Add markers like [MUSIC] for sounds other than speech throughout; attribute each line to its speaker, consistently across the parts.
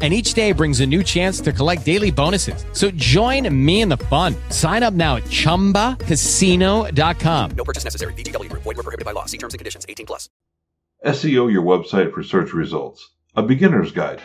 Speaker 1: and each day brings a new chance to collect daily bonuses. So join me in the fun. Sign up now at ChumbaCasino.com.
Speaker 2: No purchase necessary. VGW Group. Void were prohibited by law. See terms and conditions. 18 plus.
Speaker 3: SEO your website for search results. A beginner's guide.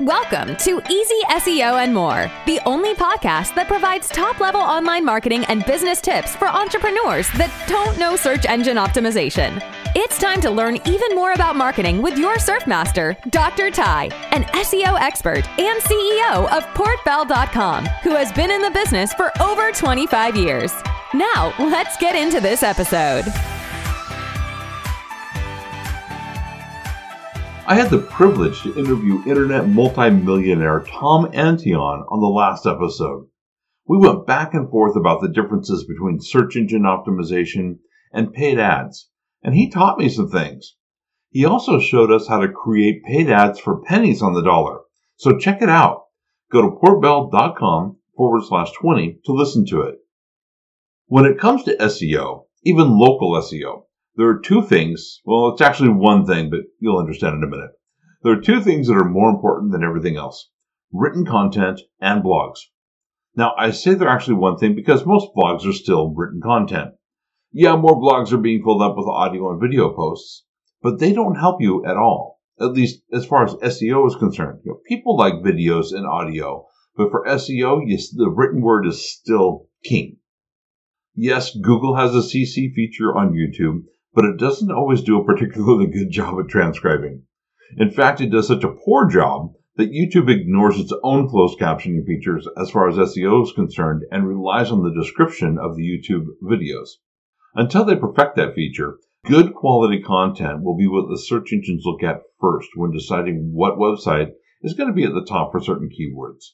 Speaker 4: Welcome to Easy SEO and More, the only podcast that provides top level online marketing and business tips for entrepreneurs that don't know search engine optimization. It's time to learn even more about marketing with your surf master, Dr. Ty, an SEO expert and CEO of PortBell.com, who has been in the business for over 25 years. Now, let's get into this episode.
Speaker 3: I had the privilege to interview internet multimillionaire Tom Antion on the last episode. We went back and forth about the differences between search engine optimization and paid ads, and he taught me some things. He also showed us how to create paid ads for pennies on the dollar. So check it out. Go to portbell.com forward slash 20 to listen to it. When it comes to SEO, even local SEO, there are two things. Well, it's actually one thing, but you'll understand in a minute. There are two things that are more important than everything else written content and blogs. Now, I say they're actually one thing because most blogs are still written content. Yeah, more blogs are being filled up with audio and video posts, but they don't help you at all, at least as far as SEO is concerned. You know, people like videos and audio, but for SEO, yes, the written word is still king. Yes, Google has a CC feature on YouTube, but it doesn't always do a particularly [LAUGHS] good job at transcribing. In fact, it does such a poor job that YouTube ignores its own closed captioning features as far as SEO is concerned and relies on the description of the YouTube videos. Until they perfect that feature, good quality content will be what the search engines look at first when deciding what website is going to be at the top for certain keywords.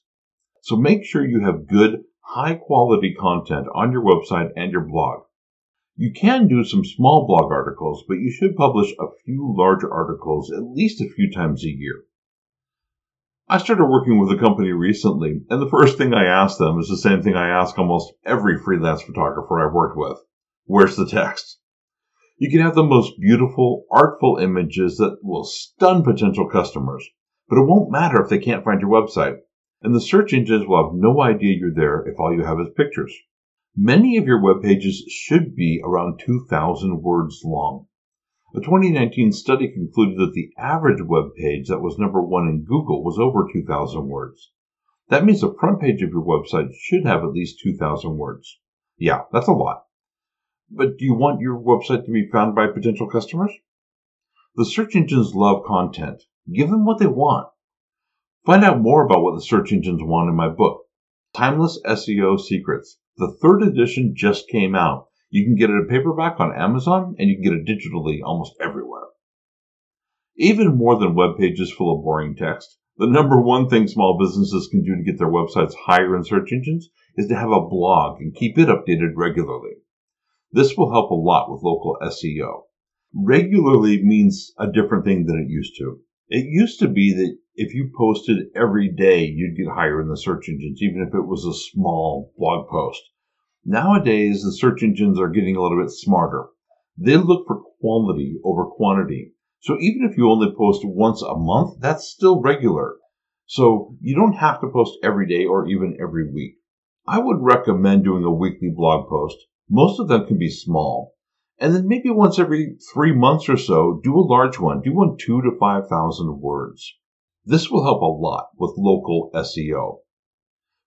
Speaker 3: So make sure you have good, high quality content on your website and your blog. You can do some small blog articles, but you should publish a few large articles at least a few times a year. I started working with a company recently, and the first thing I asked them is the same thing I ask almost every freelance photographer I've worked with. Where's the text? You can have the most beautiful, artful images that will stun potential customers, but it won't matter if they can't find your website, and the search engines will have no idea you're there if all you have is pictures. Many of your web pages should be around 2,000 words long. A 2019 study concluded that the average web page that was number one in Google was over 2,000 words. That means the front page of your website should have at least 2,000 words. Yeah, that's a lot. But do you want your website to be found by potential customers? The search engines love content. Give them what they want. Find out more about what the search engines want in my book, Timeless SEO Secrets the third edition just came out. You can get it in paperback on Amazon and you can get it digitally almost everywhere. Even more than web pages full of boring text, the number one thing small businesses can do to get their websites higher in search engines is to have a blog and keep it updated regularly. This will help a lot with local SEO. Regularly means a different thing than it used to. It used to be that if you posted every day, you'd get higher in the search engines, even if it was a small blog post. Nowadays, the search engines are getting a little bit smarter. They look for quality over quantity. So even if you only post once a month, that's still regular. So you don't have to post every day or even every week. I would recommend doing a weekly blog post. Most of them can be small. And then maybe once every three months or so, do a large one. Do one two to 5,000 words. This will help a lot with local SEO.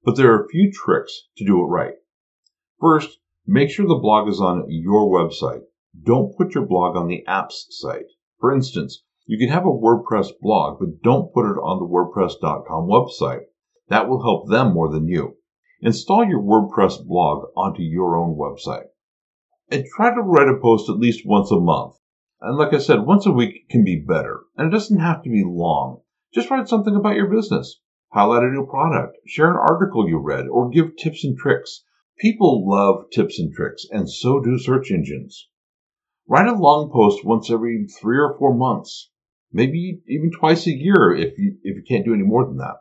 Speaker 3: But there are a few tricks to do it right. First, make sure the blog is on your website. Don't put your blog on the app's site. For instance, you can have a WordPress blog, but don't put it on the WordPress.com website. That will help them more than you. Install your WordPress blog onto your own website. And try to write a post at least once a month. And like I said, once a week can be better. And it doesn't have to be long. Just write something about your business. Highlight a new product. Share an article you read or give tips and tricks. People love tips and tricks, and so do search engines. Write a long post once every three or four months, maybe even twice a year if you, if you can't do any more than that.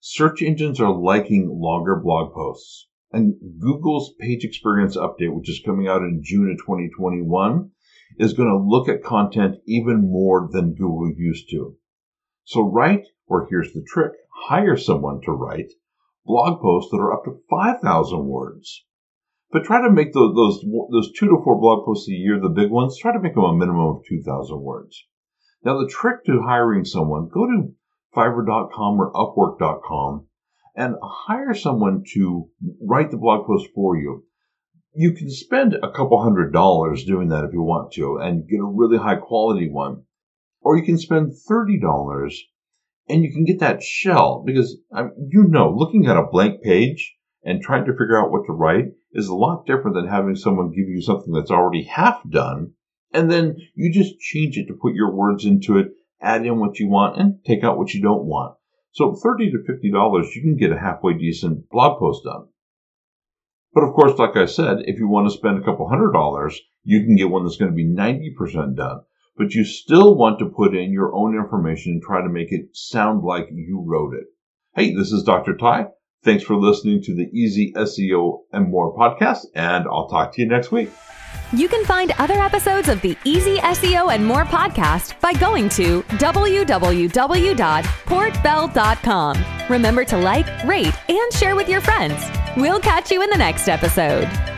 Speaker 3: Search engines are liking longer blog posts. And Google's page experience update, which is coming out in June of 2021, is going to look at content even more than Google used to. So write, or here's the trick, hire someone to write blog posts that are up to 5,000 words. But try to make those, those, those two to four blog posts a year, the big ones, try to make them a minimum of 2,000 words. Now, the trick to hiring someone, go to fiverr.com or upwork.com and hire someone to write the blog post for you. You can spend a couple hundred dollars doing that if you want to and get a really high quality one. Or you can spend $30 and you can get that shell because you know, looking at a blank page and trying to figure out what to write is a lot different than having someone give you something that's already half done and then you just change it to put your words into it, add in what you want and take out what you don't want. So 30 to $50, you can get a halfway decent blog post done. But of course, like I said, if you want to spend a couple hundred dollars, you can get one that's going to be 90% done. But you still want to put in your own information and try to make it sound like you wrote it. Hey, this is Dr. Ty. Thanks for listening to the Easy SEO and More podcast, and I'll talk to you next week.
Speaker 4: You can find other episodes of the Easy SEO and More podcast by going to www.portbell.com. Remember to like, rate, and share with your friends. We'll catch you in the next episode.